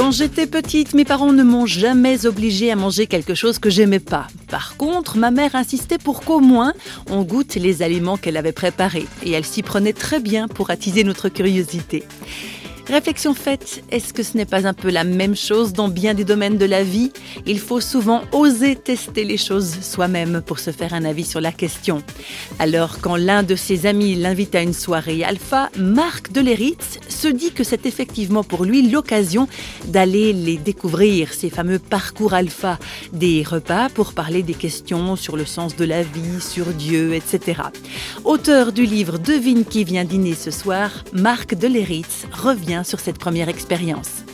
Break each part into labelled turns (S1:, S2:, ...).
S1: Quand j'étais petite, mes parents ne m'ont jamais obligée à manger quelque chose que j'aimais pas. Par contre, ma mère insistait pour qu'au moins on goûte les aliments qu'elle avait préparés. Et elle s'y prenait très bien pour attiser notre curiosité. Réflexion faite, est-ce que ce n'est pas un peu la même chose dans bien des domaines de la vie? Il faut souvent oser tester les choses soi-même pour se faire un avis sur la question. Alors quand l'un de ses amis l'invite à une soirée alpha, Marc Deleritz se dit que c'est effectivement pour lui l'occasion d'aller les découvrir, ces fameux parcours alpha, des repas pour parler des questions sur le sens de la vie, sur Dieu, etc. Auteur du livre Devine qui vient dîner ce soir, Marc Deleritz revient sur cette première expérience.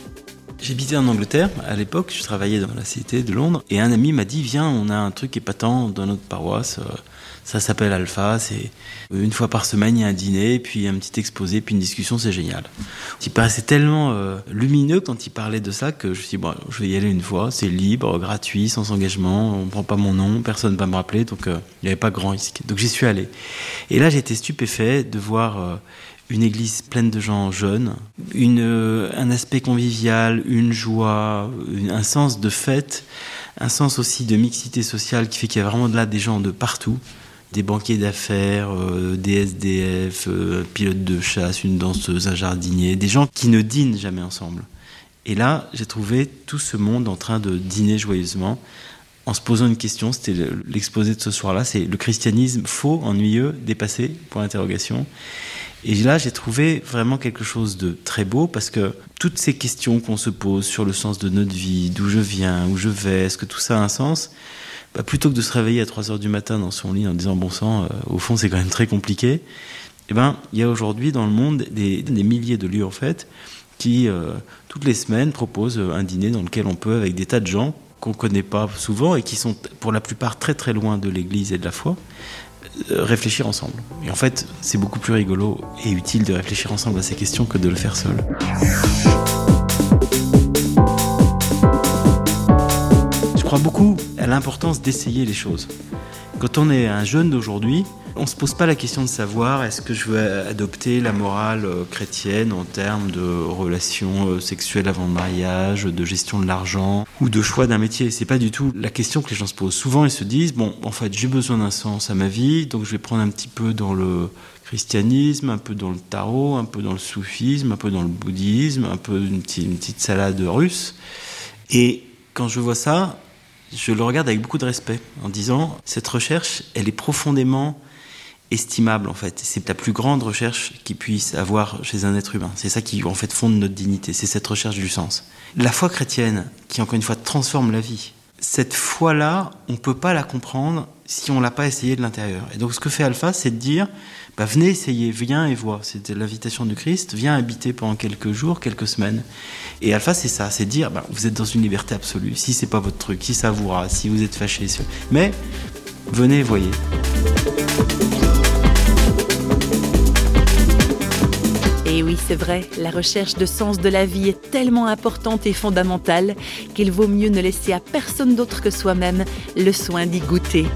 S2: J'habitais en Angleterre à l'époque, je travaillais dans la cité de Londres et un ami m'a dit viens, on a un truc épatant dans notre paroisse, euh, ça s'appelle Alpha, c'est une fois par semaine il y a un dîner, puis un petit exposé, puis une discussion, c'est génial. Il paraissait tellement euh, lumineux quand il parlait de ça que je me suis dit bon, je vais y aller une fois, c'est libre, gratuit, sans engagement, on prend pas mon nom, personne ne va me rappeler, donc euh, il n'y avait pas grand risque. Donc j'y suis allé. Et là j'étais stupéfait de voir une église pleine de gens jeunes, une, euh, un aspect convivial, une joie, un sens de fête, un sens aussi de mixité sociale qui fait qu'il y a vraiment de là des gens de partout, des banquiers d'affaires, euh, des SDF, euh, pilotes de chasse, une danseuse, un jardinier, des gens qui ne dînent jamais ensemble. Et là, j'ai trouvé tout ce monde en train de dîner joyeusement en se posant une question, c'était l'exposé de ce soir-là, c'est le christianisme faux, ennuyeux, dépassé, pour l'interrogation. Et là, j'ai trouvé vraiment quelque chose de très beau parce que toutes ces questions qu'on se pose sur le sens de notre vie, d'où je viens, où je vais, est-ce que tout ça a un sens? Bah, Plutôt que de se réveiller à 3 heures du matin dans son lit en disant bon sang, euh, au fond c'est quand même très compliqué, eh ben, il y a aujourd'hui dans le monde des, milliers de lieux en fait qui, euh, toutes les semaines, proposent un dîner dans lequel on peut, avec des tas de gens qu'on ne connaît pas souvent et qui sont pour la plupart très très loin de l'Église et de la foi, euh, réfléchir ensemble. Et en fait, c'est beaucoup plus rigolo et utile de réfléchir ensemble à ces questions que de le faire seul. Je crois beaucoup à l'importance d'essayer les choses. Quand on est un jeune d'aujourd'hui, on ne se pose pas la question de savoir est-ce que je veux adopter la morale euh, chrétienne en termes de relations euh, sexuelles avant le mariage, de gestion de l'argent ou de choix d'un métier? C'est pas du tout la question que les gens se posent. Souvent, ils se disent bon, en fait, j'ai besoin d'un sens à ma vie, donc je vais prendre un petit peu dans le christianisme, un peu dans le tarot, un peu dans le soufisme, un peu dans le bouddhisme, un peu une petite, une petite salade russe. Et quand je vois ça, je le regarde avec beaucoup de respect en disant cette recherche, elle est profondément estimable en fait. C'est la plus grande recherche qu'il puisse avoir chez un être humain. C'est ça qui en fait fonde notre dignité, c'est cette recherche du sens. La foi chrétienne, qui encore une fois transforme la vie, cette foi-là, on ne peut pas la comprendre si on l'a pas essayé de l'intérieur. Et donc ce que fait Alpha, c'est de dire, bah, venez essayer, viens et vois. C'était l'invitation du Christ, viens habiter pendant quelques jours, quelques semaines. Et Alpha, c'est ça, c'est dire, bah, vous êtes dans une liberté absolue. Si c'est pas votre truc, si ça vous rase, si vous êtes fâché, mais venez et voyez.
S1: Et oui, c'est vrai, la recherche de sens de la vie est tellement importante et fondamentale qu'il vaut mieux ne laisser à personne d'autre que soi-même le soin d'y goûter.